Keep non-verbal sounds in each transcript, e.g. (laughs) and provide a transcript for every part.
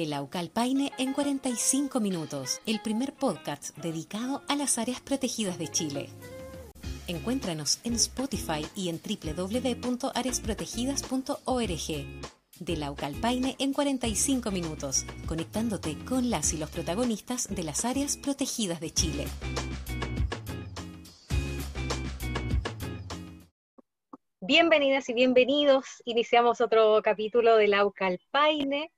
De Paine en 45 minutos, el primer podcast dedicado a las áreas protegidas de Chile. Encuéntranos en Spotify y en www.áreasprotegidas.org. De Paine en 45 minutos, conectándote con las y los protagonistas de las áreas protegidas de Chile. Bienvenidas y bienvenidos. Iniciamos otro capítulo de Paine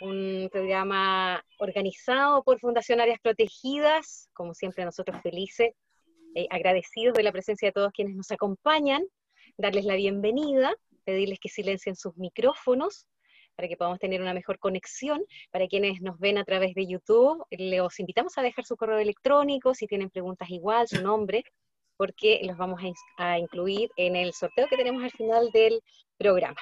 un programa organizado por Fundación Áreas Protegidas, como siempre nosotros felices, eh, agradecidos de la presencia de todos quienes nos acompañan, darles la bienvenida, pedirles que silencien sus micrófonos para que podamos tener una mejor conexión. Para quienes nos ven a través de YouTube, les invitamos a dejar su correo electrónico, si tienen preguntas igual, su nombre, porque los vamos a incluir en el sorteo que tenemos al final del programa.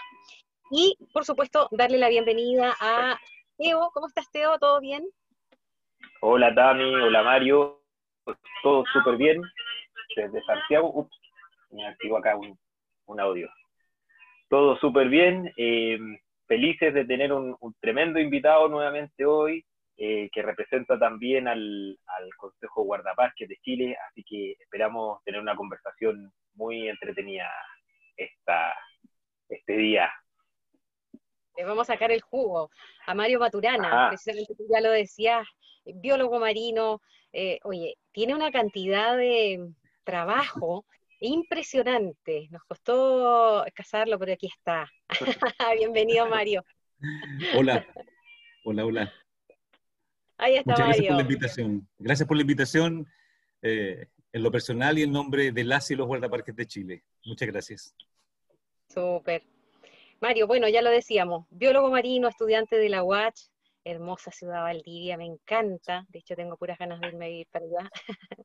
Y, por supuesto, darle la bienvenida a Teo. ¿Cómo estás, Teo? ¿Todo bien? Hola, Tami. Hola, Mario. Todo súper bien. Desde Santiago. Ups, me activo acá un, audio. Todo súper bien. Eh, felices de tener un, tremendo invitado nuevamente hoy, eh, que representa también al, al Consejo Guardaparques de Chile. Así que esperamos tener una conversación muy entretenida esta, este día. Le vamos a sacar el jugo a Mario Maturana, precisamente tú ya lo decías, biólogo marino, eh, oye, tiene una cantidad de trabajo impresionante. Nos costó casarlo, pero aquí está. (laughs) Bienvenido, Mario. Hola, hola, hola. Ahí está Muchas Mario. Gracias por la invitación. Gracias por la invitación eh, en lo personal y en nombre de las y los guardaparques de Chile. Muchas gracias. Súper. Mario, bueno, ya lo decíamos, biólogo marino, estudiante de la UACH, hermosa ciudad Valdivia, me encanta, de hecho tengo puras ganas de irme a vivir para allá.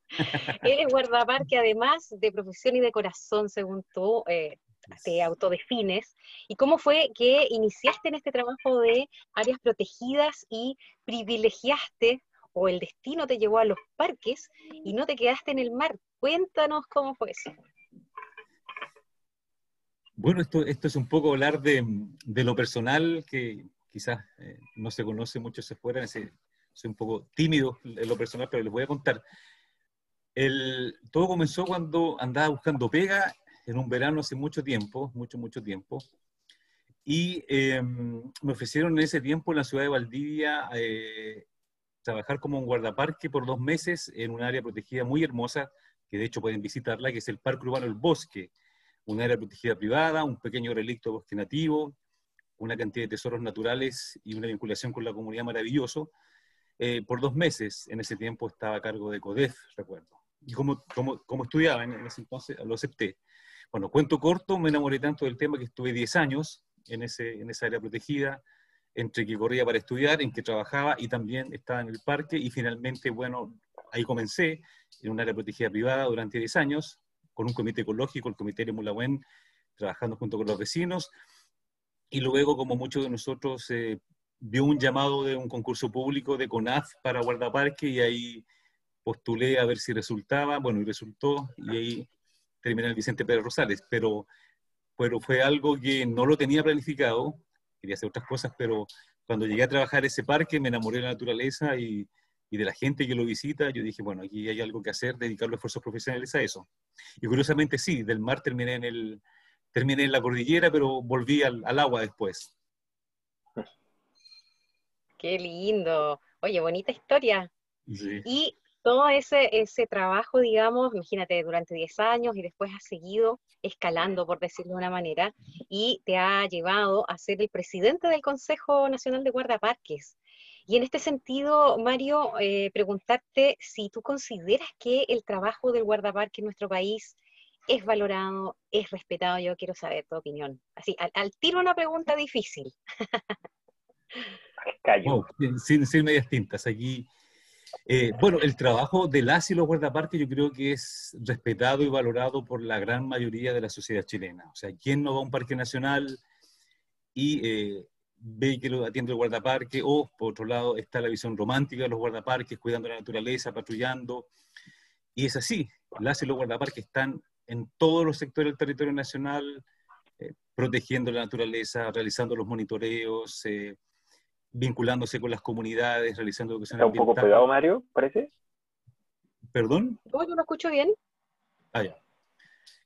(laughs) Eres guardaparque además de profesión y de corazón, según tú eh, te autodefines. ¿Y cómo fue que iniciaste en este trabajo de áreas protegidas y privilegiaste o el destino te llevó a los parques y no te quedaste en el mar? Cuéntanos cómo fue eso. Bueno, esto, es un poco hablar de, lo personal, que quizás eh, no se conoce mucho se fuera, soy un poco tímido en lo personal, pero les voy a contar. El, todo comenzó cuando andaba buscando pega en un verano hace mucho tiempo, mucho, mucho tiempo, y em, me ofrecieron en ese tiempo en la ciudad de Valdivia eh, trabajar como un guardaparque por dos meses en un área protegida muy hermosa, que de hecho pueden visitarla, que es el Parque Urbano El Bosque, un área protegida privada, un pequeño relicto bosque nativo, una cantidad de tesoros naturales y una vinculación con la comunidad maravilloso. Eh, por dos meses, en ese tiempo estaba a cargo de CODEF, recuerdo. Y como, como, como estudiaba en ese entonces, lo acepté. Bueno, cuento corto, me enamoré tanto del tema que estuve 10 años en, ese, en esa área protegida, entre que corría para estudiar, en que trabajaba y también estaba en el parque. Y finalmente, bueno, ahí comencé en un área protegida privada durante 10 años, con un comité ecológico, el comité de Mulahuen, trabajando junto con los vecinos. Y luego, como muchos de nosotros, eh, vio un llamado de un concurso público de CONAF para guardaparque y ahí postulé a ver si resultaba. Bueno, y resultó, y ahí terminé el Vicente Pérez Rosales. Pero, pero fue algo que no lo tenía planificado, quería hacer otras cosas, pero cuando llegué a trabajar ese parque me enamoré de la naturaleza y, y de la gente que lo visita, yo dije, bueno, aquí hay algo que hacer, dedicar los esfuerzos profesionales a eso. Y curiosamente sí, del mar terminé en, el, terminé en la cordillera, pero volví al, al agua después. Qué lindo. Oye, bonita historia. Sí. Y todo ese, ese trabajo, digamos, imagínate, durante 10 años y después has seguido escalando, por decirlo de una manera, y te ha llevado a ser el presidente del Consejo Nacional de Guardaparques. Y en este sentido, Mario, eh, preguntarte si tú consideras que el trabajo del guardaparque en nuestro país es valorado, es respetado. Yo quiero saber tu opinión. Así, al, al tiro una pregunta difícil. (laughs) Oh, sin, sin medias tintas. Aquí, eh, bueno, el trabajo de las y los guardaparques yo creo que es respetado y valorado por la gran mayoría de la sociedad chilena. O sea, ¿quién no va a un parque nacional y eh, ve que lo atiende el guardaparque, o por otro lado está la visión romántica de los guardaparques, cuidando la naturaleza, patrullando. Y es así, las y los guardaparques están en todos los sectores del territorio nacional, eh, protegiendo la naturaleza, realizando los monitoreos, eh, vinculándose con las comunidades, realizando educación ¿Está un poco pegado, Mario, parece? ¿Perdón? No, yo lo escucho bien. Ah, ya.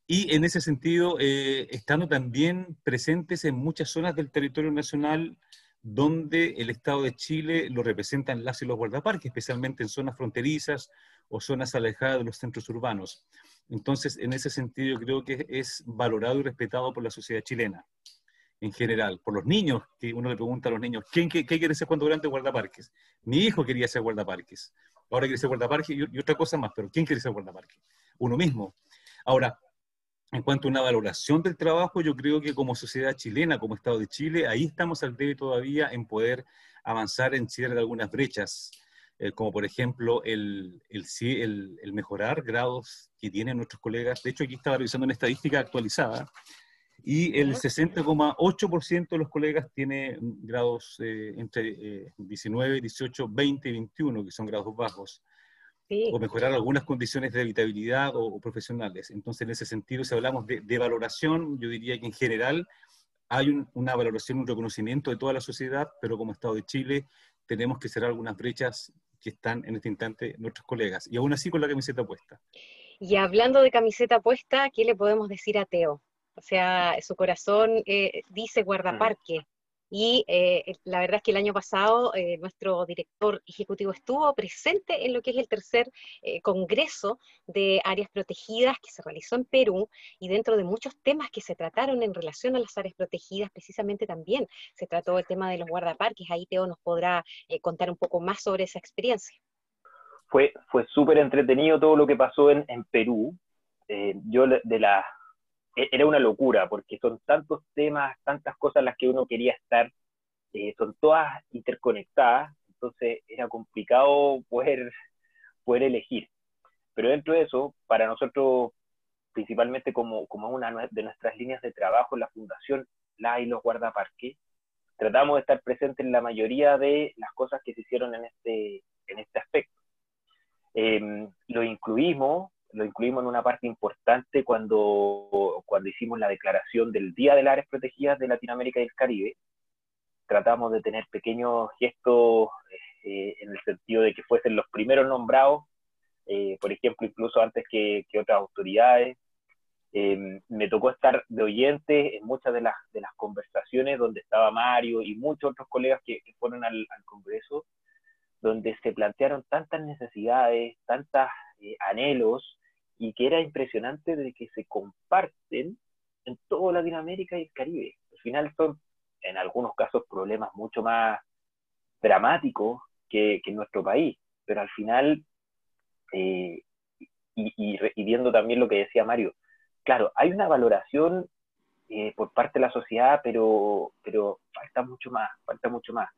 Y en ese sentido, eh, estando también presentes en muchas zonas del territorio nacional donde el Estado de Chile lo representan las y los guardaparques, especialmente en zonas fronterizas o zonas alejadas de los centros urbanos. Entonces, en ese sentido, creo que es valorado y respetado por la sociedad chilena en general, por los niños, que uno le pregunta a los niños, ¿quién, qué, quiere ser cuando grande guardaparques? Mi hijo quería ser guardaparques, ahora quiere ser guardaparques y, y otra cosa más, pero ¿quién quiere ser guardaparques? Uno mismo. Ahora, en cuanto a una valoración del trabajo, yo creo que como sociedad chilena, como Estado de Chile, ahí estamos al debe todavía en poder avanzar en cierre algunas brechas, eh, como por ejemplo el, el, el, mejorar grados que tienen nuestros colegas. De hecho, aquí estaba revisando una estadística actualizada y el 60,8% de los colegas tiene grados eh, entre 19, 18, 20 y 21, que son grados bajos o mejorar algunas condiciones de habitabilidad o, profesionales. Entonces, en ese sentido, si hablamos de, valoración, yo diría que en general hay una valoración, un reconocimiento de toda la sociedad, pero como Estado de Chile tenemos que cerrar algunas brechas que están en este instante nuestros colegas, y aún así con la camiseta puesta. Y hablando de camiseta puesta, ¿qué le podemos decir a Teo? O sea, su corazón eh, dice guardaparque, y eh, la verdad es que el año pasado eh, nuestro director ejecutivo estuvo presente en lo que es el tercer eh, Congreso de Áreas Protegidas que se realizó en Perú y dentro de muchos temas que se trataron en relación a las áreas protegidas, precisamente también se trató el tema de los guardaparques. Ahí Teo nos podrá contar un poco más sobre esa experiencia. Fue, fue súper entretenido todo lo que pasó en, en Perú. yo de la e-, era una locura, porque son tantos temas, tantas cosas las que uno quería estar, eh, son todas interconectadas, entonces era complicado poder, poder elegir. Pero dentro de eso, para nosotros, principalmente como, como una de nuestras líneas de trabajo en la Fundación La y los Guardaparques, tratamos de estar presentes en la mayoría de las cosas que se hicieron en este, en este aspecto. Eh, lo incluimos lo incluimos en una parte importante cuando, cuando hicimos la declaración del Día de las Áreas Protegidas de Latinoamérica y el Caribe. Tratamos de tener pequeños gestos eh, en el sentido de que fuesen los primeros nombrados, eh, por ejemplo, incluso antes que, que otras autoridades. Em, me tocó estar de oyente en muchas de las, de las conversaciones donde estaba Mario y muchos otros colegas que, fueron al, al Congreso, donde se plantearon tantas necesidades, tantos eh, anhelos, y que era impresionante de que se comparten en toda Latinoamérica y el Caribe. Al final son, en algunos casos, problemas mucho más dramáticos que, en nuestro país, pero al final, eh, y, viendo también lo que decía Mario, claro, hay una valoración eh, por parte de la sociedad, pero, pero falta mucho más, falta mucho más.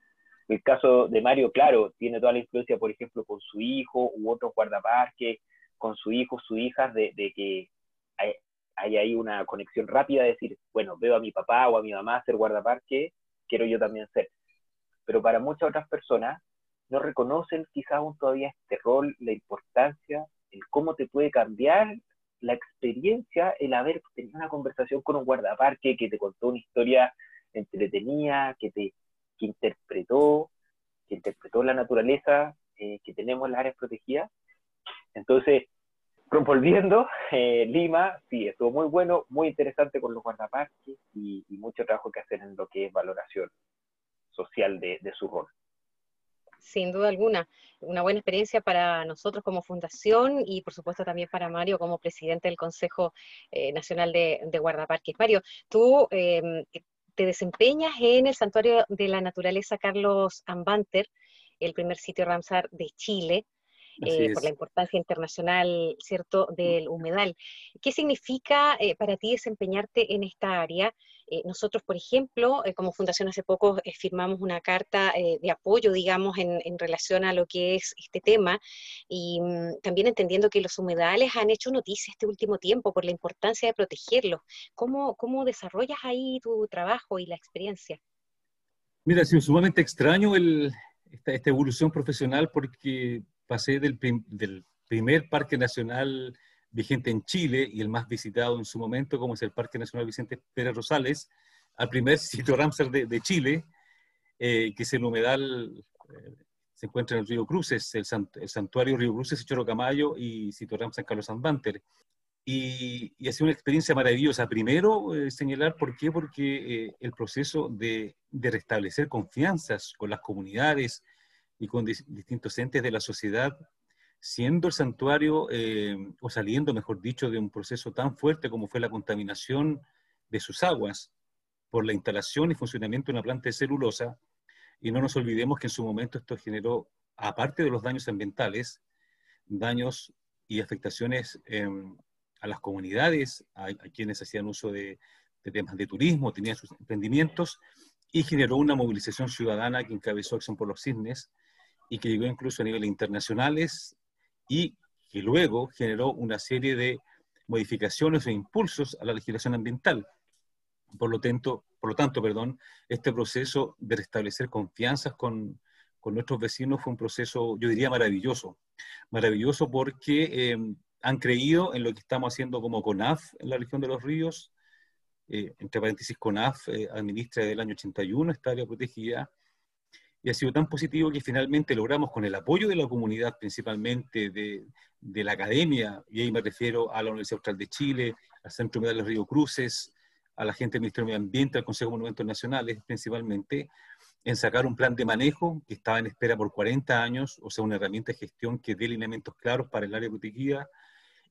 El caso de Mario, claro, tiene toda la influencia, por ejemplo, con su hijo u otros guardaparques, con su hijo, su hija, de, que hay, ahí una conexión rápida de decir, bueno, veo a mi papá o a mi mamá ser guardaparque, quiero yo también ser. Pero para muchas otras personas no reconocen quizás aún todavía este rol, la importancia, el cómo te puede cambiar la experiencia, el haber tenido una conversación con un guardaparque que te contó una historia entretenida, que te que interpretó, que interpretó la naturaleza eh, que tenemos en las áreas protegidas entonces, volviendo, (laughs) eh, Lima, sí, estuvo muy bueno, muy interesante con los guardaparques y, mucho trabajo que hacer en lo que es valoración social de, su rol. Sin duda alguna, una buena experiencia para nosotros como fundación y por supuesto también para Mario como presidente del Consejo eh, Nacional de, Guardaparques. Mario, tú em, te desempeñas en el Santuario de la Naturaleza Carlos Ambanter, el primer sitio Ramsar de Chile. Eh, por la importancia internacional, ¿cierto?, del humedal. ¿Qué significa eh, para ti desempeñarte en esta área? Eh, nosotros, por ejemplo, como fundación hace poco firmamos una carta de apoyo, digamos, en, relación a lo que es este tema y mm, también entendiendo que los humedales han hecho noticia este último tiempo por la importancia de protegerlos. ¿Cómo, cómo desarrollas ahí tu trabajo y la experiencia? Mira, ha sido sumamente extraño el, esta, evolución profesional porque pasé del, primer parque nacional vigente en Chile y el más visitado en su momento, como es el Parque Nacional Vicente Pérez Rosales, al primer (laughs) sitio Ramsar de, Chile, que es el humedal, se encuentra en el río Cruces, el, santuario Río Cruces, Choro Camayo y Sitoram San Carlos Sanbanter. Y, y ha sido una experiencia maravillosa. Primero, señalar por qué, porque el proceso de, de, restablecer confianzas con las comunidades y con distintos entes de la sociedad siendo el santuario, eh, o saliendo, mejor dicho, de un proceso tan fuerte como fue la contaminación de sus aguas por la instalación y funcionamiento de una planta de celulosa, y no nos olvidemos que en su momento esto generó, aparte de los daños ambientales, daños y afectaciones em, a las comunidades, a, quienes hacían uso de, temas de turismo, tenían sus emprendimientos, y generó una movilización ciudadana que encabezó Acción por los Cisnes y que llegó incluso a niveles internacionales y que luego generó una serie de modificaciones e impulsos a la legislación ambiental. Por lo tanto, por lo tanto perdón, este proceso de restablecer confianzas con, con nuestros vecinos fue un proceso, yo diría, maravilloso. Maravilloso porque em, han creído en lo que estamos haciendo como CONAF en la región de los ríos. Eh, entre paréntesis, CONAF eh, administra desde el año 81 esta área protegida y ha sido tan positivo que finalmente logramos con el apoyo de la comunidad, principalmente de, de la academia, y ahí me refiero a la Universidad Austral de Chile, al Centro Medal Río Cruces, a la gente del Ministerio de Medio Ambiente, al Consejo de Monumentos Nacionales principalmente, en sacar un plan de manejo que estaba en espera por 40 años, o sea, una herramienta de gestión que dé lineamientos claros para el área protegida,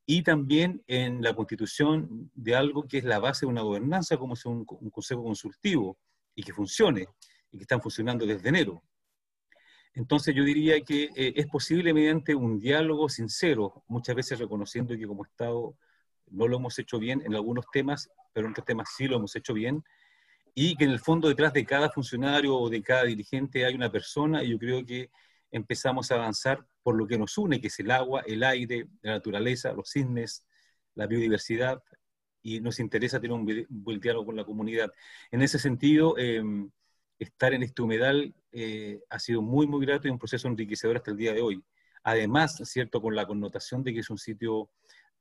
y también en la constitución de algo que es la base de una gobernanza, como es un consejo consultivo, y que funcione y que están funcionando desde enero. Entonces yo diría que eh, es posible mediante un diálogo sincero, muchas veces reconociendo que como Estado no lo hemos hecho bien en algunos temas, pero en otros temas sí lo hemos hecho bien, y que en el fondo detrás de cada funcionario o de cada dirigente hay una persona, y yo creo que empezamos a avanzar por lo que nos une, que es el agua, el aire, la naturaleza, los cisnes, la biodiversidad, y nos interesa tener un buen diálogo con la comunidad. En ese sentido, em, estar en este humedal eh, ha sido muy, muy grato y un proceso enriquecedor hasta el día de hoy. Además, ¿cierto? Con la connotación de que es un sitio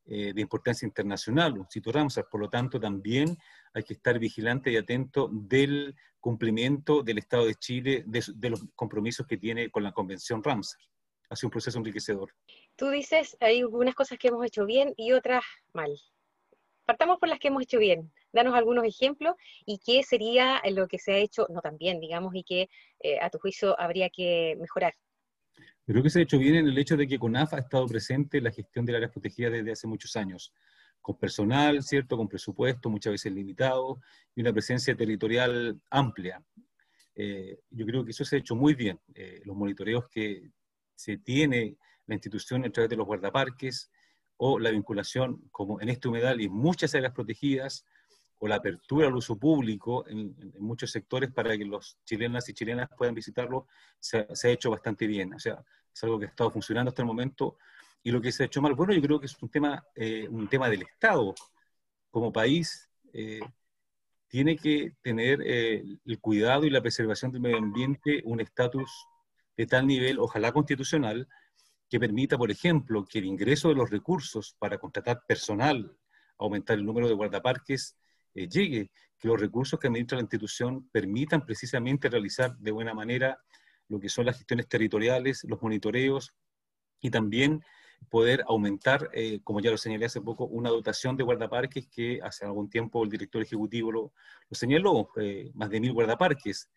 eh, de importancia internacional, un sitio Ramsar, por lo tanto también hay que estar vigilante y atento del cumplimiento del Estado de Chile, de, de los compromisos que tiene con la Convención Ramsar. Ha sido un proceso enriquecedor. Tú dices, hay algunas cosas que hemos hecho bien y otras mal. Partamos por las que hemos hecho bien. Danos algunos ejemplos y qué sería lo que se ha hecho no tan bien, digamos, y que eh, a tu juicio habría que mejorar. Creo que se ha hecho bien en el hecho de que CONAF ha estado presente en la gestión de áreas protegidas desde hace muchos años, con personal, ¿cierto? Con presupuesto, muchas veces limitado, y una presencia territorial amplia. Eh, yo creo que eso se ha hecho muy bien. Eh, los monitoreos que se tiene la institución a través de los guardaparques, o la vinculación, como en este humedal y muchas áreas protegidas, o la apertura al uso público en, muchos sectores para que los chilenas y chilenas puedan visitarlo, se, ha hecho bastante bien. O sea, es algo que ha estado funcionando hasta el momento. Y lo que se ha hecho mal, bueno, yo creo que es un tema, eh, un tema del Estado. Como país, eh, tiene que tener eh, el cuidado y la preservación del medio ambiente un estatus de tal nivel, ojalá constitucional, que permita, por ejemplo, que el ingreso de los recursos para contratar personal, aumentar el número de guardaparques, eh, llegue, que los recursos que administra la institución permitan precisamente realizar de buena manera lo que son las gestiones territoriales, los monitoreos y también poder aumentar, eh, como ya lo señalé hace poco, una dotación de guardaparques que hace algún tiempo el director ejecutivo lo, señaló, eh, más de mil guardaparques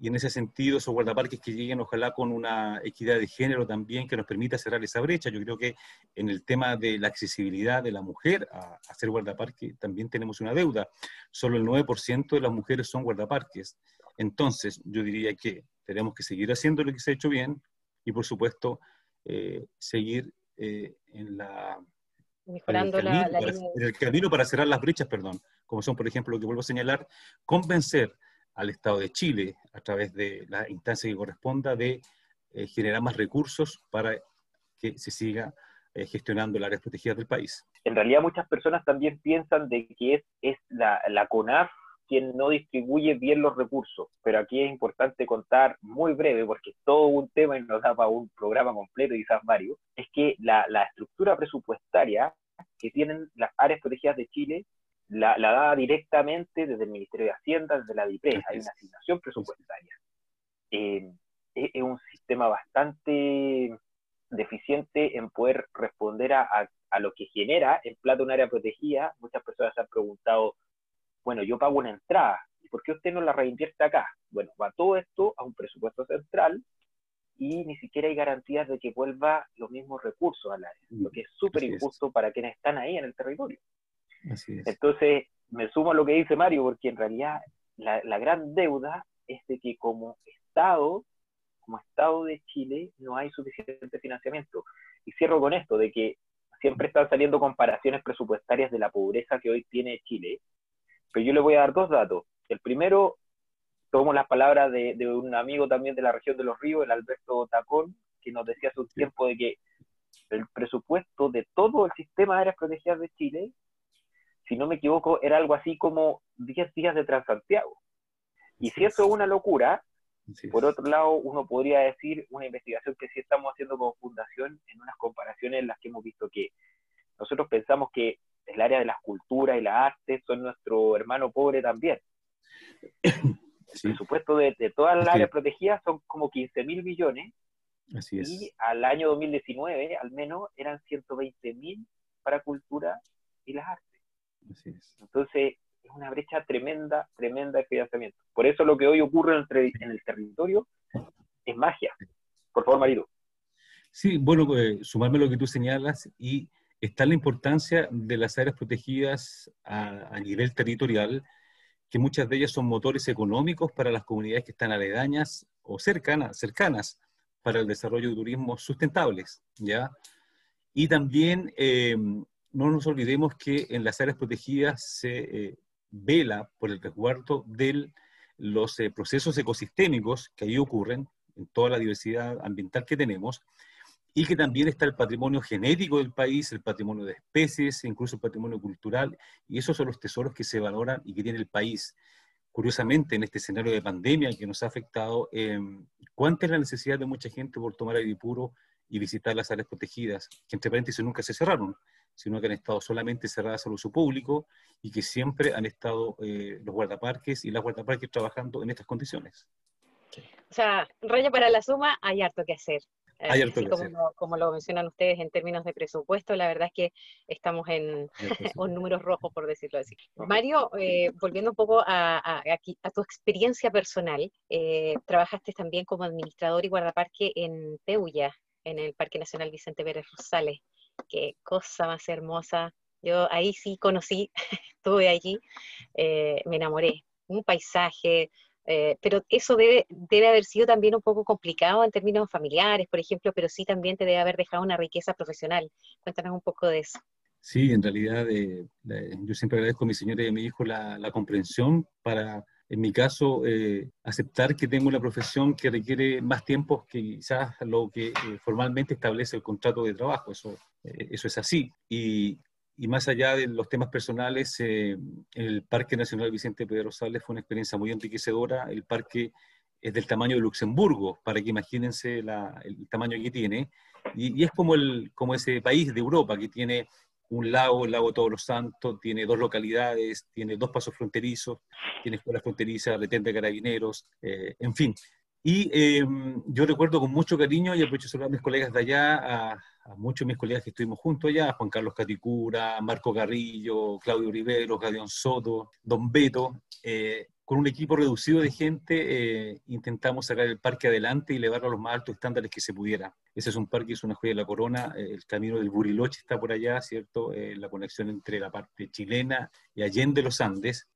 y en ese sentido esos guardaparques que lleguen ojalá con una equidad de género también que nos permita cerrar esa brecha. Yo creo que en el tema de la accesibilidad de la mujer a, ser guardaparque también tenemos una deuda. Solo el 9% de las mujeres son guardaparques. Entonces yo diría que tenemos que seguir haciendo lo que se ha hecho bien y por supuesto eh, seguir eh, en la... Mejorando en el, camino, la, en el camino para cerrar las brechas, perdón, como son, por ejemplo, lo que vuelvo a señalar, convencer al Estado de Chile, a través de la instancia que corresponda, de eh, generar más recursos para que se siga eh, gestionando las áreas protegidas del país. En realidad muchas personas también piensan de que es, es la, la CONAF quien no distribuye bien los recursos, pero aquí es importante contar muy breve, porque es todo un tema y nos da para un programa completo quizás varios, es que la, la estructura presupuestaria que tienen las áreas protegidas de Chile la, da directamente desde el Ministerio de Hacienda, desde la DIPRE, hay una asignación presupuestaria. eh, es, un sistema bastante deficiente en poder responder a, a, lo que genera en plata un área protegida. Muchas personas se han preguntado, bueno, yo pago una entrada, ¿y por qué usted no la reinvierte acá? Bueno, va todo esto a un presupuesto central y ni siquiera hay garantías de que vuelva los mismos recursos al área, lo que es súper injusto para quienes están ahí en el territorio. Entonces, me sumo a lo que dice Mario, porque en realidad la, la gran deuda es de que como Estado, como Estado de Chile, no hay suficiente financiamiento. Y cierro con esto, de que siempre están saliendo comparaciones presupuestarias de la pobreza que hoy tiene Chile, pero yo le voy a dar dos datos. El primero, tomo las palabras de, de un amigo también de la región de los ríos, el Alberto Tacón, que nos decía hace un tiempo de que el presupuesto de todo el sistema de áreas protegidas de Chile si no me equivoco, era algo así como 10 días de Transantiago. Y si eso es una locura, por otro lado, uno podría decir una investigación que sí estamos haciendo como fundación en unas comparaciones en las que hemos visto que nosotros pensamos que el área de las culturas y las artes son nuestro hermano pobre también. (coughs) El presupuesto de, todas las áreas protegidas son como 15 mil millones. Así es. Y al año 2019, al menos, eran 120 mil para cultura y las artes. Entonces, es una brecha tremenda, tremenda de financiamiento. Por eso lo que hoy ocurre en el, en el territorio es magia. Por favor, marido. Sí, bueno, pues, sumarme a lo que tú señalas y está la importancia de las áreas protegidas a, a, nivel territorial, que muchas de ellas son motores económicos para las comunidades que están aledañas o cercanas, cercanas para el desarrollo de turismo sustentables, ¿ya? Y también eh, no nos olvidemos que en las áreas protegidas se eh, vela por el resguardo de los eh, procesos ecosistémicos que ahí ocurren en toda la diversidad ambiental que tenemos y que también está el patrimonio genético del país, el patrimonio de especies, incluso el patrimonio cultural, y esos son los tesoros que se valoran y que tiene el país. Curiosamente, en este escenario de pandemia que nos ha afectado, eh, ¿cuánta es la necesidad de mucha gente por tomar aire puro y visitar las áreas protegidas, que entre paréntesis nunca se cerraron? Sino que han estado solamente cerradas al uso público y que siempre han estado eh, los guardaparques y las guardaparques trabajando en estas condiciones. O sea, rollo para la suma, hay harto que hacer. Hay harto que como, hacer. Lo, como lo mencionan ustedes en términos de presupuesto, la verdad es que estamos en (laughs) números rojos, por decirlo así. Mario, eh, volviendo un poco a, a, a, tu experiencia personal, eh, trabajaste también como administrador y guardaparque en Peulla, en el Parque Nacional Vicente Pérez Rosales qué cosa más hermosa. Yo ahí sí conocí, (laughs) estuve allí, eh, me enamoré. Un paisaje, eh, pero eso debe, debe haber sido también un poco complicado en términos familiares, por ejemplo, pero sí también te debe haber dejado una riqueza profesional. Cuéntanos un poco de eso. Sí, en realidad eh, yo siempre agradezco a mi señora y a mi hijo la, la comprensión para en mi caso, eh, aceptar que tengo una profesión que requiere más tiempo que quizás lo que eh, formalmente establece el contrato de trabajo. Eso, eh, eso es así. Y, y, más allá de los temas personales, el Parque Nacional Vicente Pedro Rosales fue una experiencia muy enriquecedora. El parque es del tamaño de Luxemburgo, para que imagínense la, el tamaño que tiene. Y, y, es como, el, como ese país de Europa que tiene un lago, el lago Todos los Santos, tiene dos localidades, tiene dos pasos fronterizos, tiene escuelas fronterizas, retente de carabineros, eh, en fin. Y eh, yo recuerdo con mucho cariño, y aprovecho a mis colegas de allá, a, muchos de mis colegas que estuvimos juntos allá, Juan Carlos Caticura, Marco Garrillo, Claudio Rivero, Gadión Soto, Don Beto, eh, con un equipo reducido de gente, eh, intentamos sacar el parque adelante y elevarlo a los más altos estándares que se pudiera. Ese es un parque, es una joya de la corona, eh, el camino del Buriloche está por allá, ¿cierto? Eh, la conexión entre la parte chilena y Allende los Andes.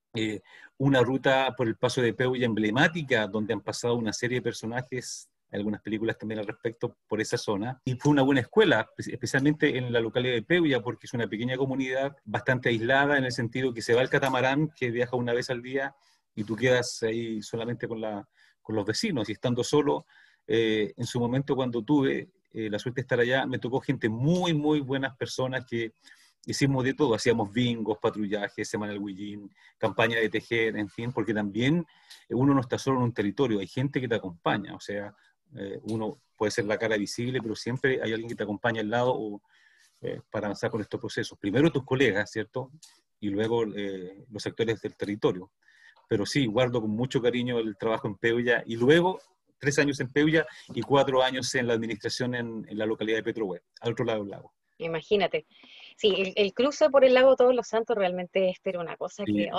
una ruta por el paso de Peulla emblemática, donde han pasado una serie de personajes algunas películas también al respecto por esa zona. Y fue una buena escuela, especialmente en la localidad de Peulla, porque es una pequeña comunidad bastante aislada en el sentido que se va el catamarán, que viaja una vez al día y tú quedas ahí solamente con, la, con los vecinos y estando solo. Eh, en su momento cuando tuve eh, la suerte de estar allá, me tocó gente muy, muy buenas personas que hicimos de todo, hacíamos bingos, patrullajes, semana del Huillín, campaña de tejer, en fin, porque también uno no está solo en un territorio, hay gente que te acompaña, o sea, eh, uno puede ser la cara visible, pero siempre hay alguien que te acompaña al lado o, eh, para avanzar con estos procesos. Primero tus colegas, ¿cierto? Y luego eh, los sectores del territorio pero sí, guardo con mucho cariño el trabajo en Peulla y luego tres años en Peulla y cuatro años en la administración en, la localidad de Petrohue, al otro lado del lago. Imagínate. Sí, el, cruce por el lago Todos los Santos realmente es pero una cosa que es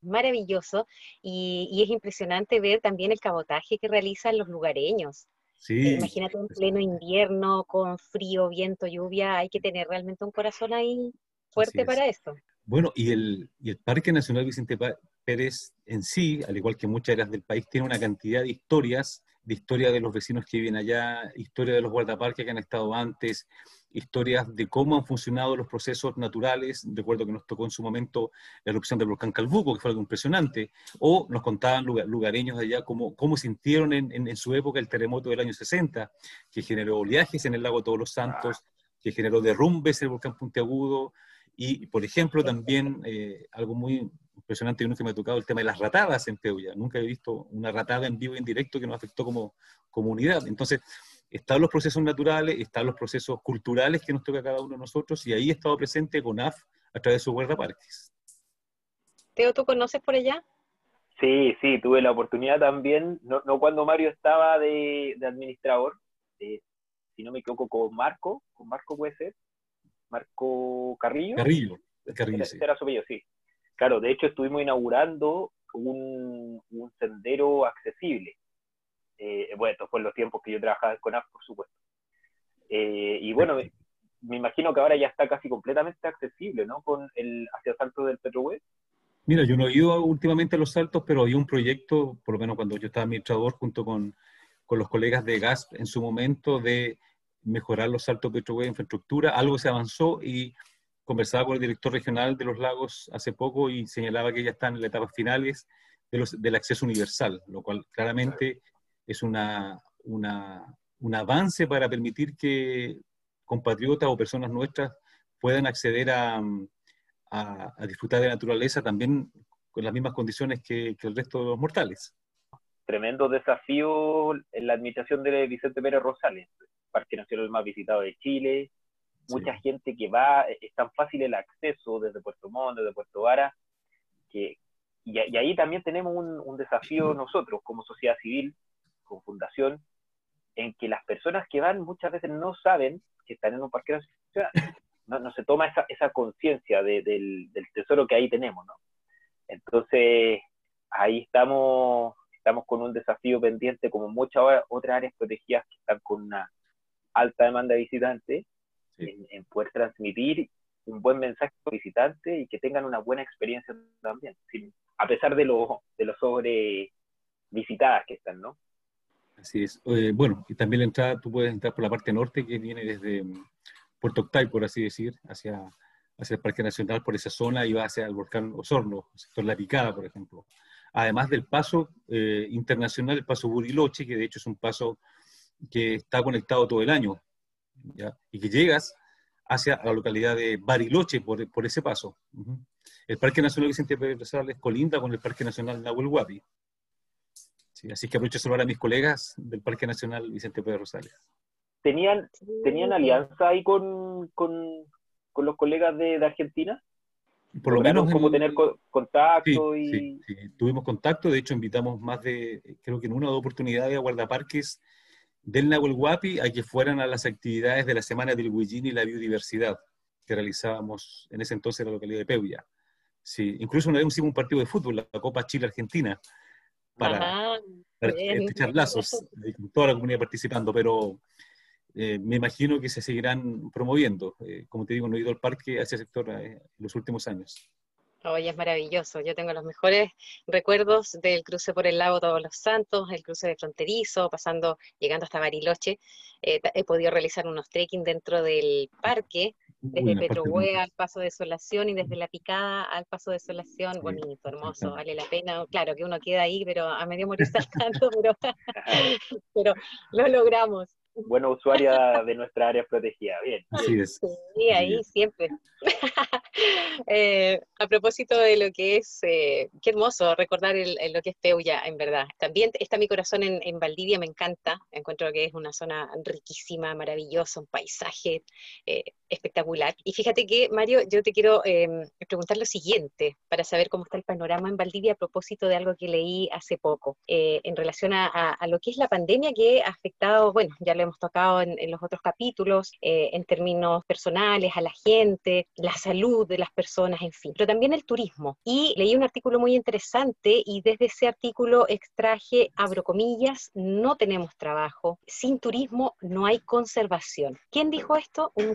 maravilloso y, es impresionante ver también el cabotaje que realizan los lugareños. Sí. Eh, imagínate en pleno invierno, con frío, viento, lluvia, hay que tener realmente un corazón ahí fuerte para esto. Bueno, y el, y el Parque Nacional Vicente Pérez en sí, al igual que muchas áreas del país, tiene una cantidad de historias, de historia de los vecinos que viven allá, historia de los guardaparques que han estado antes, historias de cómo han funcionado los procesos naturales. Recuerdo que nos tocó en su momento la erupción del volcán Calbuco, que fue algo impresionante, o nos contaban lugareños allá cómo, cómo sintieron en, en, su época el terremoto del año 60, que generó oleajes en el lago Todos los Santos, que generó derrumbes en el volcán Puntiagudo, y, por ejemplo, también eh, algo muy impresionante y nunca me ha tocado el tema de las ratadas en Peulla. Nunca he visto una ratada en vivo y en directo que nos afectó como comunidad. Entonces, están los procesos naturales, están los procesos culturales que nos toca a cada uno de nosotros, y ahí he estado presente con AF a través de su guardaparques. Teo, ¿tú conoces por allá? Sí, sí, tuve la oportunidad también, no, no cuando Mario estaba de, administrador, eh, si no me equivoco, con Marco, con Marco puede ser, Marco Carrillo. Carrillo, Carrillo. Era, sí. sí. Claro, de hecho estuvimos inaugurando un, un sendero accesible eh, bueno, estos fueron los tiempos que yo trabajaba con AF, por supuesto. Eh, y bueno, me, imagino que ahora ya está casi completamente accesible, ¿no? Con el hacia salto del Petroweb. Mira, yo no he ido últimamente a los saltos, pero había un proyecto, por lo menos cuando yo estaba administrador, junto con, con los colegas de GAS en su momento, de mejorar los saltos Petroweb infraestructura. Algo se avanzó y conversaba con el director regional de los lagos hace poco y señalaba que ya están en las etapas finales de los, del acceso universal, lo cual claramente es una, un avance para permitir que compatriotas o personas nuestras puedan acceder a, a, disfrutar de la naturaleza también con las mismas condiciones que, el resto de los mortales. Tremendo desafío en la administración de Vicente Pérez Rosales, Parque Nacional más visitado de Chile, mucha gente que va, es tan fácil el acceso desde Puerto Montt, desde Puerto Vara, que, y, ahí también tenemos un, un, desafío nosotros como sociedad civil, con fundación, en que las personas que van muchas veces no saben que están en un parque nacional, no, no se toma esa, esa conciencia del, del, tesoro que ahí tenemos, ¿no? Entonces, ahí estamos, estamos con un desafío pendiente, como muchas otras áreas protegidas que están con una alta demanda de visitantes, en, poder transmitir un buen mensaje a los visitantes y que tengan una buena experiencia también, a pesar de lo, de lo sobre visitadas que están, ¿no? Así es. Eh, bueno, y también la entrada, tú puedes entrar por la parte norte que viene desde mm, Puerto Octay, por así decir, hacia, hacia el Parque Nacional, por esa zona y va hacia el volcán Osorno, el sector La Picada, por ejemplo. Además del paso eh, internacional, el paso Buriloche, que de hecho es un paso que está conectado todo el año, y que llegas hacia la localidad de Bariloche por, por ese paso. El Parque Nacional Vicente Pérez es colinda con el Parque Nacional Nahuel Huapi así que aprovecho a saludar a mis colegas del Parque Nacional Vicente Pedro Rosales. ¿Tenían, ¿tenían alianza ahí con, con, con los colegas de, de, Argentina? Por lo menos. como tener contacto y. Sí, sí, tuvimos contacto, de hecho invitamos más de, creo que en una o dos oportunidades a guardaparques del Nahuel Huapi a que fueran a las actividades de la Semana del Huillín y la Biodiversidad que realizábamos en ese entonces en la localidad de Peulla. Sí, incluso una vez hicimos un partido de fútbol, la Copa Chile Argentina, para, echar lazos, con toda la comunidad participando, pero eh, me imagino que se seguirán promoviendo. Eh, como te digo, no he ido al parque hacia ese sector eh, en los últimos años. Hoy es maravilloso. Yo tengo los mejores recuerdos del cruce por el lago Todos los Santos, el cruce de fronterizo, pasando, llegando hasta Bariloche. he podido realizar unos trekking dentro del parque desde Petrohue al Paso de Solación y desde La Picada al Paso de Solación, bonito, hermoso, vale la pena. Claro que uno queda ahí, pero a medio morir (laughs) saltando, pero, (laughs) (laughs) pero lo logramos. Buena usuaria de nuestra área protegida, bien. Así es. Sí, ahí siempre. (laughs) Eh, a propósito de lo que es, eh, qué hermoso recordar lo que es Peulla, en verdad. También está mi corazón en, Valdivia, me encanta. Encuentro que es una zona riquísima, maravillosa, un paisaje eh, espectacular. Y fíjate que, Mario, yo te quiero em, preguntar lo siguiente, para saber cómo está el panorama en Valdivia a propósito de algo que leí hace poco, eh, en relación a, lo que es la pandemia que ha afectado, bueno, ya lo hemos tocado en, los otros capítulos, eh, en términos personales, a la gente, la salud de las personas, en fin, pero también el turismo. Y leí un artículo muy interesante y desde ese artículo extraje, abro comillas, no tenemos trabajo, sin turismo no hay conservación. ¿Quién dijo esto? Un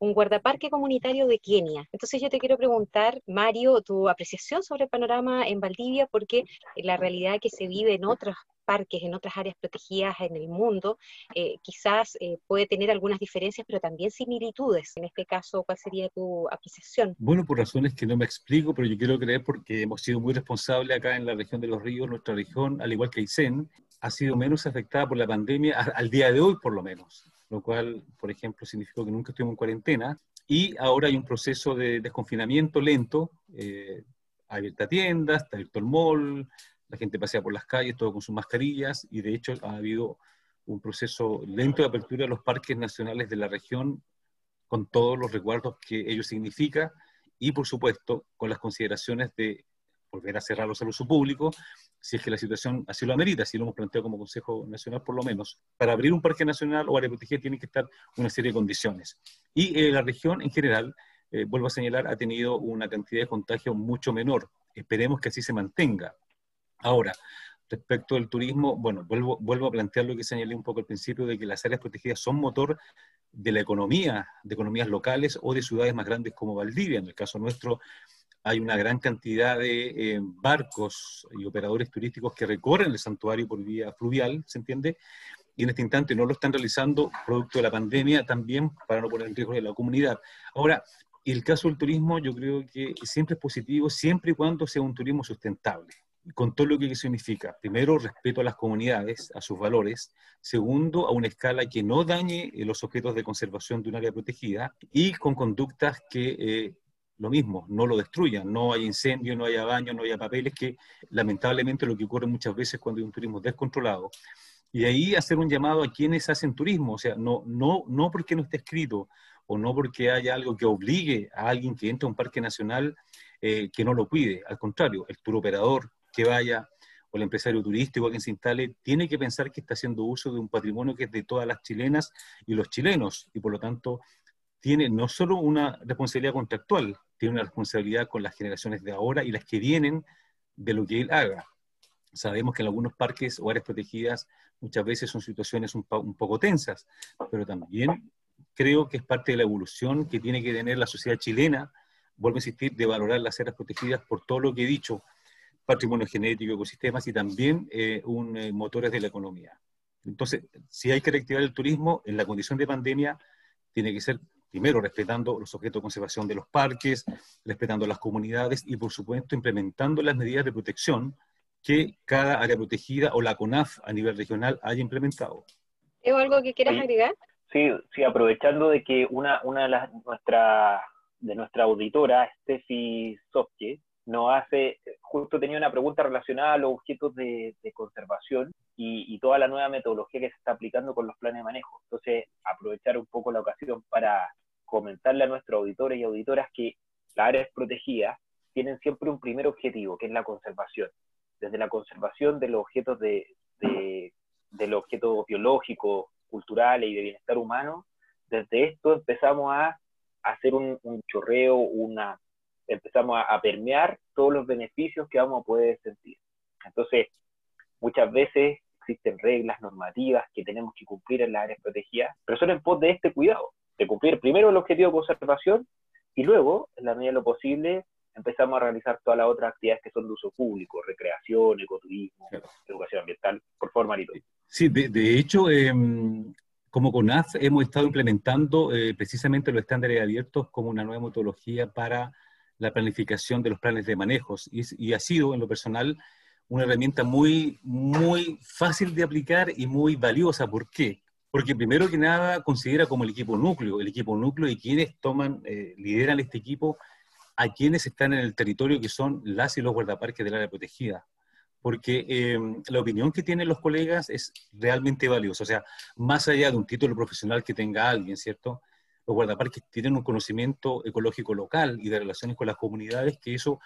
un guardaparque comunitario de Kenia. Entonces yo te quiero preguntar, Mario, tu apreciación sobre el panorama en Valdivia, porque la realidad que se vive en otros parques, en otras áreas protegidas en el mundo, eh, quizás eh, puede tener algunas diferencias, pero también similitudes. En este caso, ¿cuál sería tu apreciación? Bueno, por razones que no me explico, pero yo quiero creer porque hemos sido muy responsables acá en la región de los ríos, nuestra región, al igual que Aysén, ha sido menos afectada por la pandemia, al día de hoy por lo menos lo cual, por ejemplo, significó que nunca estuvimos en cuarentena. Y ahora hay un proceso de desconfinamiento lento. Eh, abierta tiendas, está abierto el mall, la gente pasea por las calles, todo con sus mascarillas, y de hecho ha habido un proceso lento de apertura de los parques nacionales de la región, con todos los recuerdos que ello significa, y por supuesto con las consideraciones de volver a cerrarlos al uso público, si es que la situación así lo amerita, si lo hemos planteado como Consejo Nacional por lo menos. Para abrir un parque nacional o área protegida tiene que estar una serie de condiciones. Y eh, la región en general, eh, vuelvo a señalar, ha tenido una cantidad de contagios mucho menor. Esperemos que así se mantenga. Ahora, respecto al turismo, bueno, vuelvo, vuelvo a plantear lo que señalé un poco al principio, de que las áreas protegidas son motor de la economía, de economías locales o de ciudades más grandes como Valdivia. En el caso nuestro, hay una gran cantidad de eh, barcos y operadores turísticos que recorren el santuario por vía fluvial, ¿se entiende? Y en este instante no lo están realizando producto de la pandemia también para no poner en riesgo a la comunidad. Ahora, el caso del turismo yo creo que siempre es positivo, siempre y cuando sea un turismo sustentable, con todo lo que significa. Primero, respeto a las comunidades, a sus valores. Segundo, a una escala que no dañe los objetos de conservación de un área protegida y con conductas que eh, lo mismo, no lo destruyan, no hay incendio, no haya baño, no haya papeles, que lamentablemente lo que ocurre muchas veces cuando hay un turismo descontrolado. Y ahí hacer un llamado a quienes hacen turismo, o sea, no, no, no porque no esté escrito o no porque haya algo que obligue a alguien que entre a un parque nacional eh, que no lo cuide, al contrario, el turoperador que vaya o el empresario turístico que se instale, tiene que pensar que está haciendo uso de un patrimonio que es de todas las chilenas y los chilenos, y por lo tanto tiene no solo una responsabilidad contractual, tiene una responsabilidad con las generaciones de ahora y las que vienen de lo que él haga. Sabemos que en algunos parques o áreas protegidas muchas veces son situaciones un, poco tensas, pero también creo que es parte de la evolución que tiene que tener la sociedad chilena, vuelvo a insistir, de valorar las áreas protegidas por todo lo que he dicho, patrimonio genético, ecosistemas y también eh, un, eh, motores de la economía. Entonces, si hay que reactivar el turismo, en la condición de pandemia, tiene que ser primero respetando los objetos de conservación de los parques, respetando las comunidades y por supuesto implementando las medidas de protección que cada área protegida o la CONAF a nivel regional haya implementado. ¿Es algo que quieras agregar? Sí, sí, aprovechando de que una, una de las nuestra, de nuestra auditora, Steffi Sofke, nos hace, justo tenía una pregunta relacionada a los objetos de, conservación y, y, toda la nueva metodología que se está aplicando con los planes de manejo. Entonces, aprovechar un poco la ocasión para comentarle a nuestros auditores y auditoras que las áreas protegidas tienen siempre un primer objetivo, que es la conservación. Desde la conservación de los objetos de, de, los objetos biológicos, culturales y de bienestar humano, desde esto empezamos a hacer un, chorreo, una, empezamos a, a, permear todos los beneficios que vamos a poder sentir. Entonces, muchas veces existen reglas normativas que tenemos que cumplir en las áreas protegidas, pero son en pos de este cuidado de cumplir primero el objetivo de conservación y luego, en la medida de lo posible, empezamos a realizar todas las otras actividades que son de uso público, recreación, ecoturismo, educación ambiental, por favor, Marito. Sí, de, hecho, em, como CONAF hemos estado implementando eh, precisamente los estándares abiertos como una nueva metodología para la planificación de los planes de manejos y, y, ha sido, en lo personal, una herramienta muy, muy fácil de aplicar y muy valiosa. ¿Por qué? Porque primero que nada considera como el equipo núcleo, el equipo núcleo y quienes toman, eh, lideran este equipo, a quienes están en el territorio que son las y los guardaparques del área protegida. Porque em, la opinión que tienen los colegas es realmente valiosa. O sea, más allá de un título profesional que tenga alguien, ¿cierto? los guardaparques tienen un conocimiento ecológico local y de relaciones con las comunidades que eso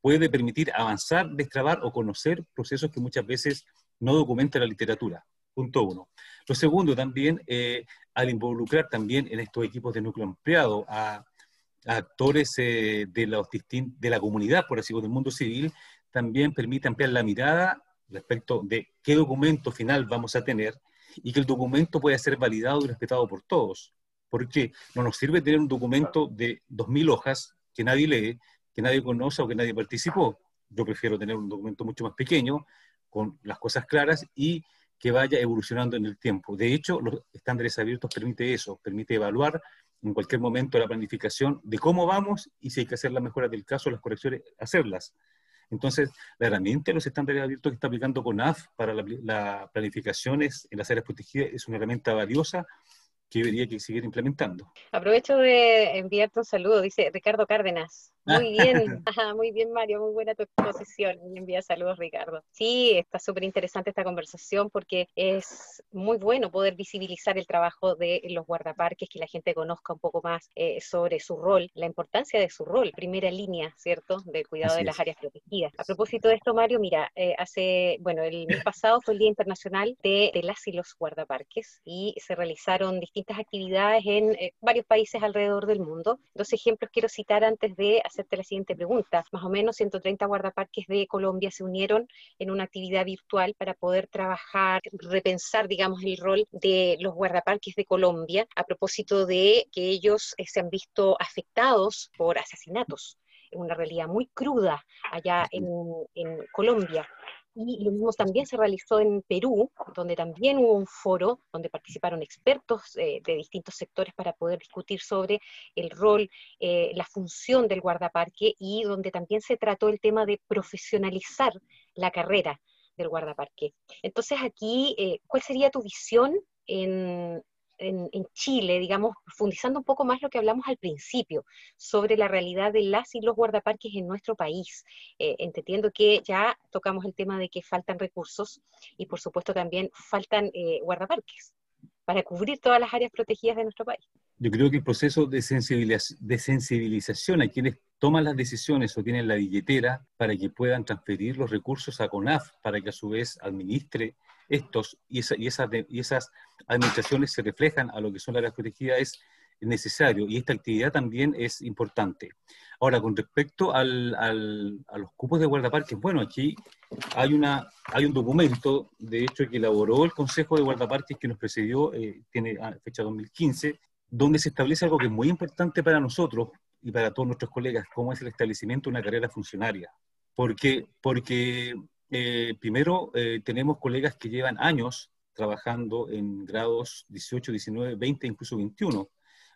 puede permitir avanzar, destrabar o conocer procesos que muchas veces no documenta la literatura. Punto uno. Lo segundo, también, eh, al involucrar también en estos equipos de núcleo ampliado a, actores eh, de, los de la comunidad, por así decirlo, del mundo civil, también permite ampliar la mirada respecto de qué documento final vamos a tener y que el documento pueda ser validado y respetado por todos. Porque no nos sirve tener un documento de 2.000 hojas que nadie lee, que nadie conoce o que nadie participó. Yo prefiero tener un documento mucho más pequeño, con las cosas claras y que vaya evolucionando en el tiempo. De hecho, los estándares abiertos permite eso, permite evaluar en cualquier momento la planificación de cómo vamos y si hay que hacer las mejoras del caso, las correcciones, hacerlas. Entonces, la herramienta de los estándares abiertos que está aplicando CONAF para las la planificaciones en las áreas protegidas es una herramienta valiosa que debería que seguir implementando. Aprovecho de enviarte un saludo, dice Ricardo Cárdenas. Muy bien, (laughs) muy bien Mario, muy buena tu exposición. Me envía saludos Ricardo. Sí, está súper interesante esta conversación porque es muy bueno poder visibilizar el trabajo de los guardaparques, que la gente conozca un poco más eh, sobre su rol, la importancia de su rol, primera línea, ¿cierto?, del cuidado de las áreas protegidas. A propósito de esto, Mario, mira, eh, hace, bueno, el mes pasado fue el Día Internacional de, de las y los guardaparques y se realizaron distintas actividades en eh, varios países alrededor del mundo. Dos ejemplos quiero citar antes de hacerte la siguiente pregunta. Más o menos 130 guardaparques de Colombia se unieron en una actividad virtual para poder trabajar, repensar, digamos, el rol de los guardaparques de Colombia a propósito de que ellos eh, se han visto afectados por asesinatos una realidad muy cruda allá en, en Colombia. Y lo mismo también se realizó en Perú, donde también hubo un foro donde participaron expertos eh, de distintos sectores para poder discutir sobre el rol, eh, la función del guardaparque y donde también se trató el tema de profesionalizar la carrera del guardaparque. Entonces aquí, eh, ¿cuál sería tu visión en, en, Chile, digamos, profundizando un poco más lo que hablamos al principio, sobre la realidad de las y los guardaparques en nuestro país, eh, entendiendo que ya tocamos el tema de que faltan recursos y por supuesto también faltan eh, guardaparques para cubrir todas las áreas protegidas de nuestro país. Yo creo que el proceso de, de sensibilización a quienes toman las decisiones o tienen la billetera para que puedan transferir los recursos a CONAF para que a su vez administre estos y, y, esas, y esas administraciones se reflejan a lo que son las áreas protegidas es necesario y esta actividad también es importante. Ahora, con respecto al, al, a los cupos de guardaparques, bueno, aquí hay, una, hay un documento, de hecho, que elaboró el Consejo de Guardaparques que nos precedió, eh, tiene ah, fecha 2015, donde se establece algo que es muy importante para nosotros y para todos nuestros colegas, como es el establecimiento de una carrera funcionaria. Porque, porque eh, primero, eh, tenemos colegas que llevan años trabajando en grados 18, 19, 20, incluso 21.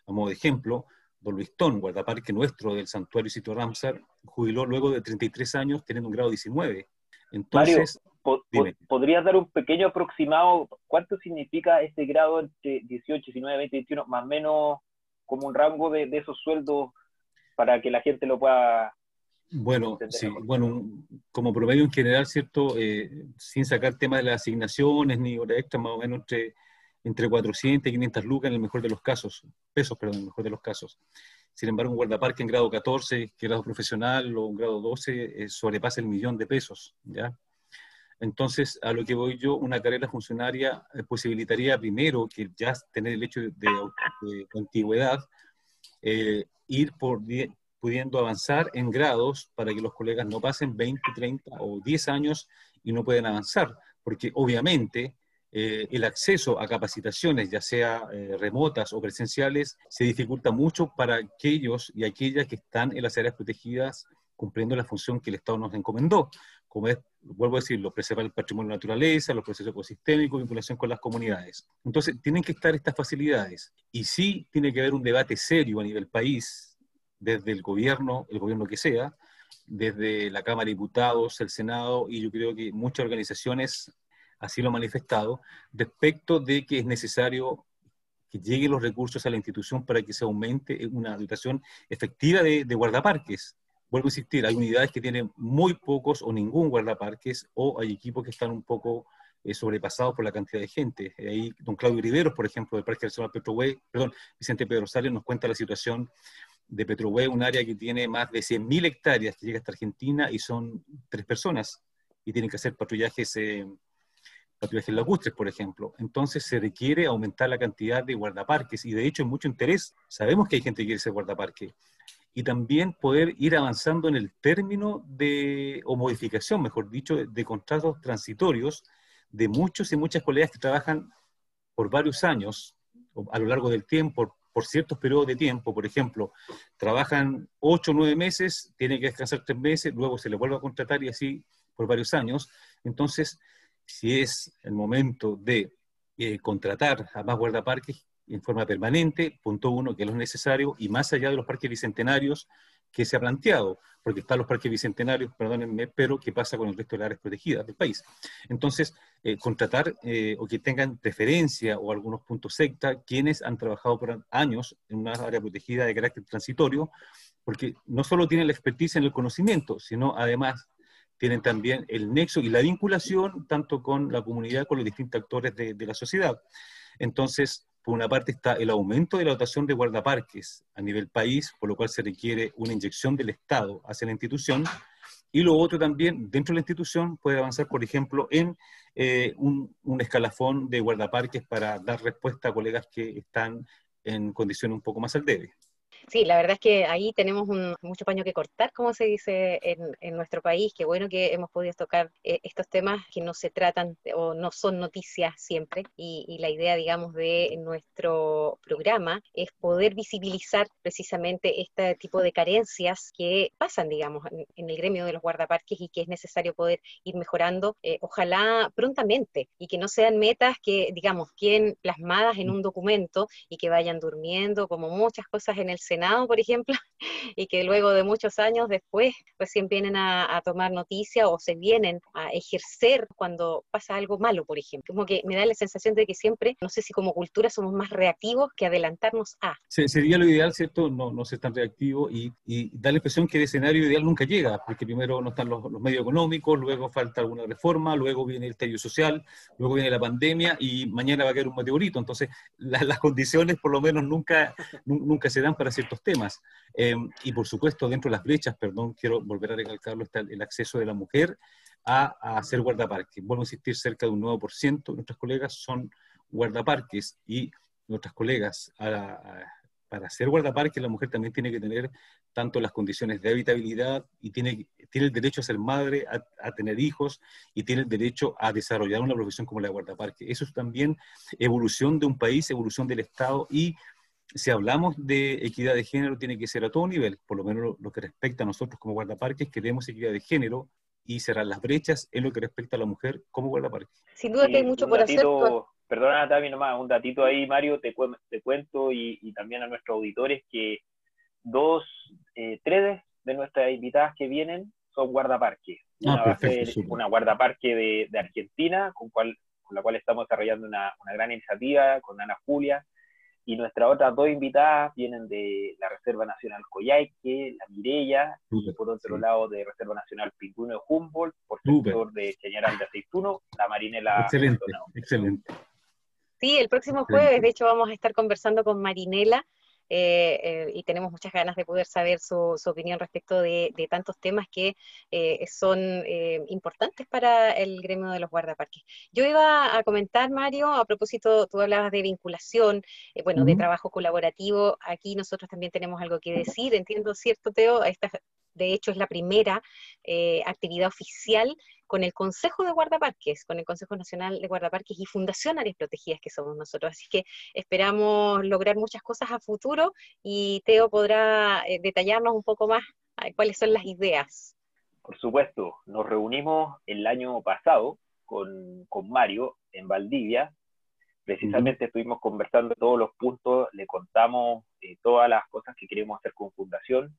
A modo de ejemplo, don Luis Tón, guardaparque nuestro del santuario Sitio Ramsar, jubiló luego de 33 años teniendo un grado 19. Entonces, Mario, ¿podrías dar un pequeño aproximado? ¿Cuánto significa este grado entre 18, 19, 20, 21? Más o menos como un rango de, de esos sueldos para que la gente lo pueda bueno, sí, bueno, como promedio en general, ¿cierto? Eh, sin sacar temas de las asignaciones ni hora extra, más o menos entre, entre 400 y 500 lucas en el mejor de los casos, pesos, perdón, en el mejor de los casos. Sin embargo, un guardaparque en grado 14, que grado profesional, o un grado 12, eh, sobrepasa el millón de pesos, ¿ya? Entonces, a lo que voy yo, una carrera funcionaria eh, posibilitaría primero que ya tener el hecho de, de, antigüedad, ir por pudiendo avanzar en grados para que los colegas no pasen 20, 30 o 10 años y no pueden avanzar, porque obviamente eh, el acceso a capacitaciones, ya sea eh, remotas o presenciales, se dificulta mucho para aquellos y aquellas que están en las áreas protegidas cumpliendo la función que el Estado nos encomendó, como es, vuelvo a decirlo, preservar el patrimonio de la naturaleza, los procesos ecosistémicos, vinculación con las comunidades. Entonces, tienen que estar estas facilidades. Y sí tiene que haber un debate serio a nivel país, desde el gobierno, el gobierno que sea, desde la Cámara de Diputados, el Senado, y yo creo que muchas organizaciones así lo han manifestado, respecto de que es necesario que lleguen los recursos a la institución para que se aumente una dotación efectiva de, de guardaparques. Vuelvo a insistir, hay unidades que tienen muy pocos o ningún guardaparques, o hay equipos que están un poco eh, sobrepasados por la cantidad de gente. Ahí don Claudio Riveros, por ejemplo, del Parque Nacional Petrohue, perdón, Vicente Pedro Sales nos cuenta la situación de Petrohue, un área que tiene más de 100.000 hectáreas que llega hasta Argentina y son tres personas y tienen que hacer patrullajes, eh, patrullajes lacustres, por ejemplo. Entonces se requiere aumentar la cantidad de guardaparques y de hecho hay mucho interés. Sabemos que hay gente que quiere ser guardaparque. Y también poder ir avanzando en el término de, o modificación, mejor dicho, de, contratos transitorios de muchos y muchas colegas que trabajan por varios años, a lo largo del tiempo, por ciertos periodos de tiempo, por ejemplo, trabajan ocho o nueve meses, tienen que descansar tres meses, luego se les vuelve a contratar y así por varios años. Entonces, si es el momento de eh, contratar a más guardaparques en forma permanente, punto uno, que es lo necesario, y más allá de los parques bicentenarios que se ha planteado, porque están los parques bicentenarios, perdónenme, pero ¿qué pasa con el resto de las áreas protegidas del país? Entonces, eh, contratar eh, o que tengan preferencia o algunos puntos secta quienes han trabajado por años en una área protegida de carácter transitorio, porque no solo tienen la experticia en el conocimiento, sino además tienen también el nexo y la vinculación tanto con la comunidad, con los distintos actores de, de la sociedad. Entonces, por una parte está el aumento de la dotación de guardaparques a nivel país, por lo cual se requiere una inyección del Estado hacia la institución, y lo otro también, dentro de la institución, puede avanzar, por ejemplo, en eh, un, un, escalafón de guardaparques para dar respuesta a colegas que están en condiciones un poco más al debe. Sí, la verdad es que ahí tenemos un, mucho paño que cortar, como se dice en, en, nuestro país. Qué bueno que hemos podido tocar eh, estos temas que no se tratan o no son noticias siempre. Y, y, la idea, digamos, de nuestro programa es poder visibilizar precisamente este tipo de carencias que pasan, digamos, en, en el gremio de los guardaparques y que es necesario poder ir mejorando, eh, ojalá prontamente, y que no sean metas que, digamos, queden plasmadas en un documento y que vayan durmiendo, como muchas cosas en el Senado, por ejemplo, (laughs) y que luego de muchos años después recién vienen a, a, tomar noticia o se vienen a ejercer cuando pasa algo malo, por ejemplo. Como que me da la sensación de que siempre, no sé si como cultura somos más reactivos que adelantarnos a. Sería lo ideal, ¿cierto? No, no ser tan reactivo y, y da la impresión que el escenario ideal nunca llega, porque primero no están los, los medios económicos, luego falta alguna reforma, luego viene el estallido social, luego viene la pandemia y mañana va a caer un meteorito. Entonces, la, las condiciones por lo menos nunca, (laughs) nunca se dan para ciertos temas. Eh, y por supuesto, dentro de las brechas, perdón, quiero volver a recalcarlo, está el acceso de la mujer a, a ser guardaparques. Vuelvo a insistir, cerca de un 9% de nuestras colegas son guardaparques y nuestras colegas, a, a, para ser guardaparques, la mujer también tiene que tener tanto las condiciones de habitabilidad y tiene, tiene el derecho a ser madre, a, a, tener hijos y tiene el derecho a desarrollar una profesión como la de guardaparque. Eso es también evolución de un país, evolución del Estado y si hablamos de equidad de género, tiene que ser a todo nivel, por lo menos lo, lo que respecta a nosotros como guardaparques, queremos equidad de género y cerrar las brechas en lo que respecta a la mujer como guardaparque. Sin duda que hay mucho por datito, hacer. Perdona, Tami, nomás, un datito ahí, Mario, te, cu te cuento y, y, también a nuestros auditores que dos, eh, tres de nuestras invitadas que vienen son guardaparques. Ah, una, perfecto, ser una guardaparque de, de Argentina, con, cual, con la cual estamos desarrollando una, una gran iniciativa con Ana Julia, y nuestras otras dos invitadas vienen de la Reserva Nacional Coyhaique, la Mirella, y por otro sí. lado de Reserva Nacional Pingüino de Humboldt, por sector de Chañaral de Aceituno, la Marinela. Excelente, excelente. Sí, el próximo jueves, de hecho, vamos a estar conversando con Marinela eh, eh, y tenemos muchas ganas de poder saber su, su opinión respecto de, de, tantos temas que eh, son eh, importantes para el gremio de los guardaparques. Yo iba a comentar, Mario, a propósito, tú hablabas de vinculación, bueno, uh -huh. de trabajo colaborativo, aquí nosotros también tenemos algo que decir, entiendo, ¿cierto, Teo? De hecho, es la primera eh, actividad oficial con el Consejo de Guardaparques, con el Consejo Nacional de Guardaparques y Fundación Áreas Protegidas que somos nosotros. Así que esperamos lograr muchas cosas a futuro y Teo podrá eh, detallarnos un poco más eh, cuáles son las ideas. Por supuesto, nos reunimos el año pasado con, con Mario en Valdivia. Precisamente uh -huh. estuvimos conversando todos los puntos, le contamos eh, todas las cosas que queremos hacer con Fundación,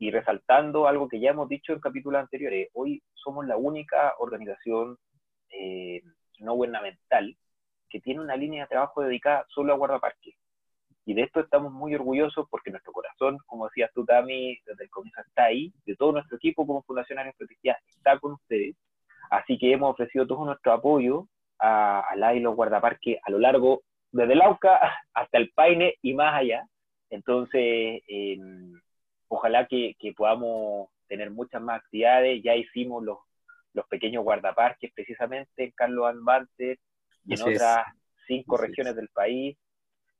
y resaltando algo que ya hemos dicho en capítulos anteriores, hoy somos la única organización eh, no gubernamental que tiene una línea de trabajo dedicada solo a guardaparques. Y de esto estamos muy orgullosos porque nuestro corazón, como decías tú, Tami, desde el comienzo está ahí, de todo nuestro equipo como Fundación Áreas Protegidas está con ustedes. Así que hemos ofrecido todo nuestro apoyo a, la y los guardaparques a lo largo, desde el Auca hasta el Paine y más allá. Entonces, em, ojalá que, podamos tener muchas más actividades. Ya hicimos los, los pequeños guardaparques precisamente en Carlos Albantes y en otras cinco regiones del país.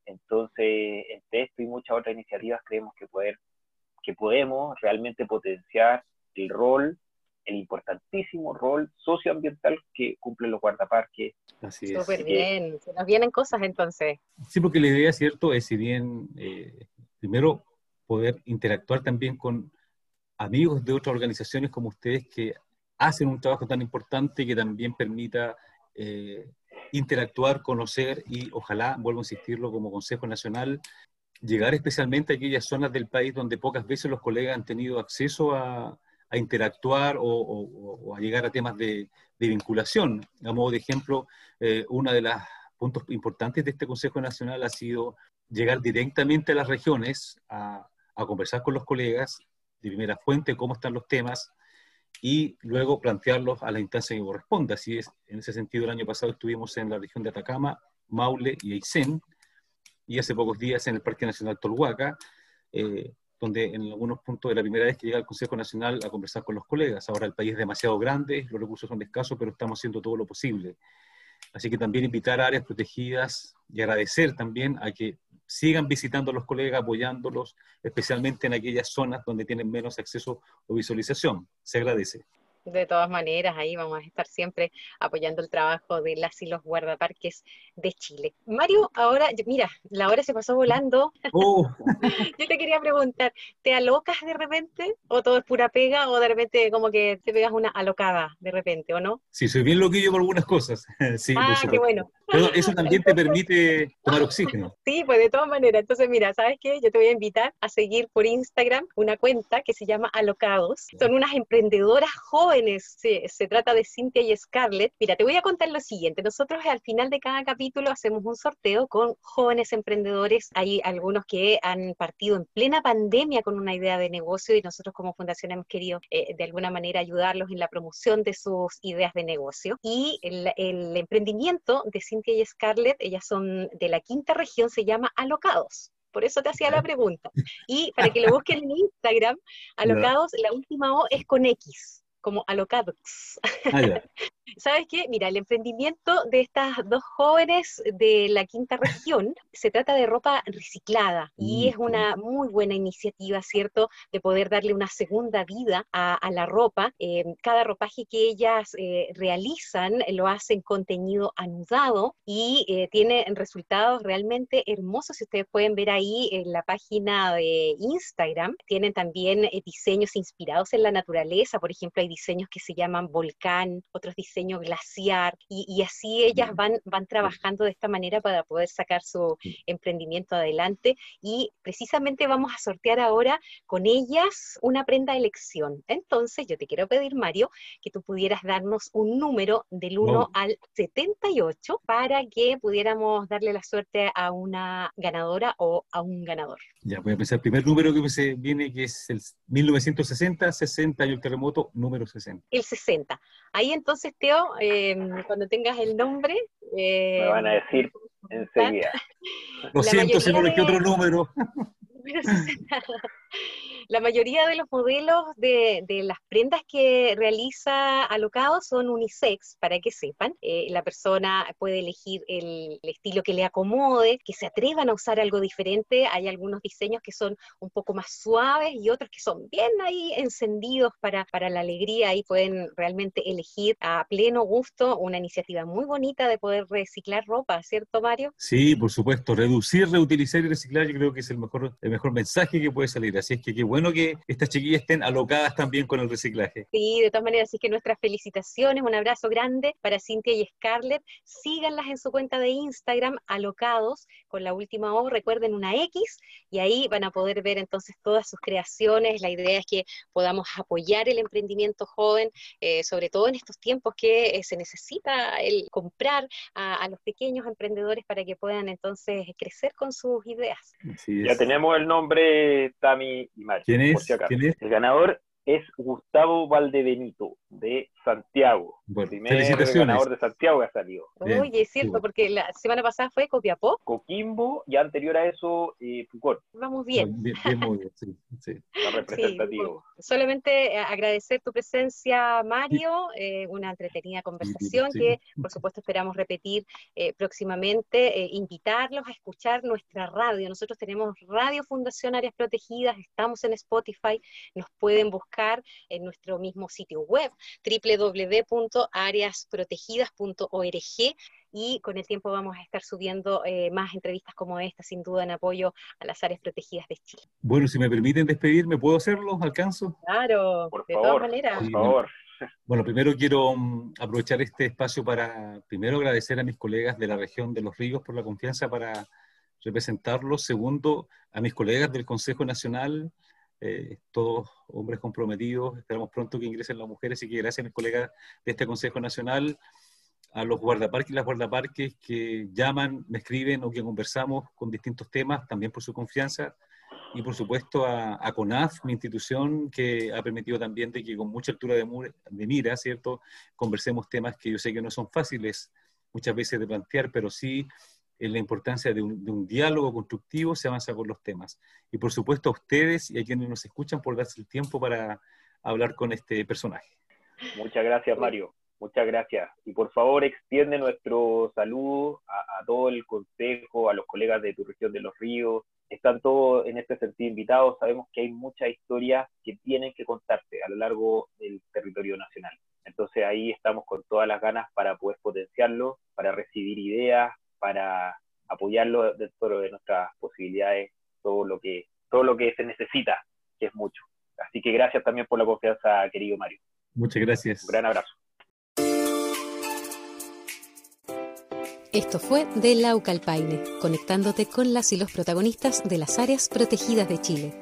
Entonces, entre esto y muchas otras iniciativas creemos que, poder, que podemos realmente potenciar el rol, el importantísimo rol socioambiental que cumplen los guardaparques. Así es. Súper bien, se nos vienen cosas entonces. Sí, porque la idea, ¿cierto?, es si bien, eh, primero, poder interactuar también con amigos de otras organizaciones como ustedes que hacen un trabajo tan importante que también permita eh, interactuar, conocer y ojalá, vuelvo a insistirlo como Consejo Nacional, llegar especialmente a aquellas zonas del país donde pocas veces los colegas han tenido acceso a, interactuar o, a llegar a temas de, vinculación. A modo de ejemplo, eh, uno de los puntos importantes de este Consejo Nacional ha sido llegar directamente a las regiones a, a conversar con los colegas de primera fuente, cómo están los temas, y luego plantearlos a la instancia que corresponda. Así es, en ese sentido, el año pasado estuvimos en la región de Atacama, Maule y Aysén, y hace pocos días en el Parque Nacional Tolhuaca, eh, donde en algunos puntos de la primera vez que llega al Consejo Nacional a conversar con los colegas. Ahora el país es demasiado grande, los recursos son escasos, pero estamos haciendo todo lo posible. Así que también invitar áreas protegidas y agradecer también a que sigan visitando a los colegas, apoyándolos, especialmente en aquellas zonas donde tienen menos acceso o visualización. Se agradece. De todas maneras, ahí vamos a estar siempre apoyando el trabajo de las y los guardaparques de Chile. Mario, ahora, mira, la hora se pasó volando. Oh. (laughs) Yo te quería preguntar, ¿te alocas de repente? ¿O todo es pura pega? ¿O de repente como que te pegas una alocada de repente, o no? Sí, soy bien loquillo por algunas cosas. (laughs) sí, ah, qué bueno. Pero eso también te permite tomar oxígeno. Sí, pues de todas maneras. Entonces, mira, ¿sabes qué? Yo te voy a invitar a seguir por Instagram una cuenta que se llama Alocados. Son unas emprendedoras jóvenes se, trata de Cintia y Scarlett. Mira, te voy a contar lo siguiente. Nosotros al final de cada capítulo hacemos un sorteo con jóvenes emprendedores. Hay algunos que han partido en plena pandemia con una idea de negocio y nosotros como fundación hemos querido eh, de alguna manera ayudarlos en la promoción de sus ideas de negocio. Y el, el emprendimiento de Cintia y Scarlett, ellas son de la quinta región, se llama Alocados. Por eso te hacía la pregunta. Y para que lo busquen en Instagram, (laughs) alocados, la última O es con X como alocados. Ah, (laughs) ¿Sabes qué? Mira, el emprendimiento de estas dos jóvenes de la quinta región se trata de ropa reciclada y es una muy buena iniciativa, ¿cierto?, de poder darle una segunda vida a, la ropa. Eh, cada ropaje que ellas eh, realizan lo hacen contenido anudado y eh, tiene resultados realmente hermosos. Si ustedes pueden ver ahí en la página de Instagram, tienen también diseños inspirados en la naturaleza. Por ejemplo, hay diseños que se llaman volcán, otros diseños glaciar, y, así ellas van, van trabajando de esta manera para poder sacar su emprendimiento adelante. Y precisamente vamos a sortear ahora con ellas una prenda de elección. Entonces, yo te quiero pedir, Mario, que tú pudieras darnos un número del 1 al 78 para que pudiéramos darle la suerte a una ganadora o a un ganador. Ya, voy a pensar el primer número que me viene, que es el 1960, 60 y el terremoto número 60. El 60. Ahí entonces, Teo, em, cuando tengas el nombre... me van a decir enseguida. Lo siento, se me otro número. (laughs) La mayoría de los modelos de, las prendas que realiza Alocado son unisex, para que sepan. Eh, la persona puede elegir el, estilo que le acomode, que se atrevan a usar algo diferente. Hay algunos diseños que son un poco más suaves y otros que son bien ahí encendidos para, para la alegría. Ahí pueden realmente elegir a pleno gusto una iniciativa muy bonita de poder reciclar ropa, ¿cierto, Mario? Sí, por supuesto. Reducir, reutilizar y reciclar yo creo que es el mejor, el mejor mensaje que puede salir. Así es que qué bueno que estas chiquillas estén alocadas también con el reciclaje. Sí, de todas maneras, así que nuestras felicitaciones, un abrazo grande para Cintia y Scarlett. Síganlas en su cuenta de Instagram, alocados, con la última O, recuerden una X, y ahí van a poder ver entonces todas sus creaciones. La idea es que podamos apoyar el emprendimiento joven, eh, sobre todo en estos tiempos que eh, se necesita el comprar a, los pequeños emprendedores para que puedan entonces crecer con sus ideas. Ya tenemos el nombre Tami y Mario. ¿Quién es? El ganador es Gustavo Valdebenito. De Santiago. Bueno, Primer felicitaciones. ganador de Santiago que ha salido. Oye, es cierto, porque la semana pasada fue Copiapó. Coquimbo y anterior a eso eh, Pucón, Vamos bien. Bien, bien, muy bien, sí, sí. (laughs) representativo. Solamente eh, agradecer tu presencia, Mario, eh, una entretenida conversación sí. que por supuesto esperamos repetir eh, próximamente, eh, invitarlos a escuchar nuestra radio. Nosotros tenemos Radio Fundación Áreas Protegidas, estamos en Spotify, nos pueden buscar en nuestro mismo sitio web www.áreasprotegidas.org y con el tiempo vamos a estar subiendo eh, más entrevistas como esta, sin duda en apoyo a las áreas protegidas de Chile. Bueno, si me permiten despedirme, ¿puedo hacerlo? ¿Alcanzo? Claro, Por de favor, todas maneras. por favor. (laughs) Bueno, primero quiero mm, aprovechar este espacio para, primero, agradecer a mis colegas de la región de Los Ríos por la confianza para representarlos. Segundo, a mis colegas del Consejo Nacional, eh, todos hombres comprometidos. Esperamos pronto que ingresen las mujeres y que gracias a mis colegas de este Consejo Nacional, a los guardaparques y las guardaparques que llaman, me escriben o que conversamos con distintos temas, también por su confianza y por supuesto a, a, CONAF, mi institución, que ha permitido también de que con mucha altura de, de, mira, ¿cierto?, conversemos temas que yo sé que no son fáciles muchas veces de plantear, pero sí en la importancia de un, diálogo constructivo se avanza con los temas. Y por supuesto a ustedes y a quienes nos escuchan por darse el tiempo para hablar con este personaje. Muchas gracias, Mario. Muchas gracias. Y por favor, extiende nuestro saludo a, a, todo el consejo, a los colegas de tu región de los ríos. Están todos en este sentido invitados. Sabemos que hay muchas historias que tienen que contarse a lo largo del territorio nacional. Entonces ahí estamos con todas las ganas para poder potenciarlo, para recibir ideas, para apoyarlo dentro de nuestras posibilidades, todo lo que, todo lo que se necesita, que es mucho. Así que gracias también por la confianza, querido Mario. Muchas gracias. Un gran abrazo. Esto fue de Laucalpaine, conectándote con las y los protagonistas de las áreas protegidas de Chile.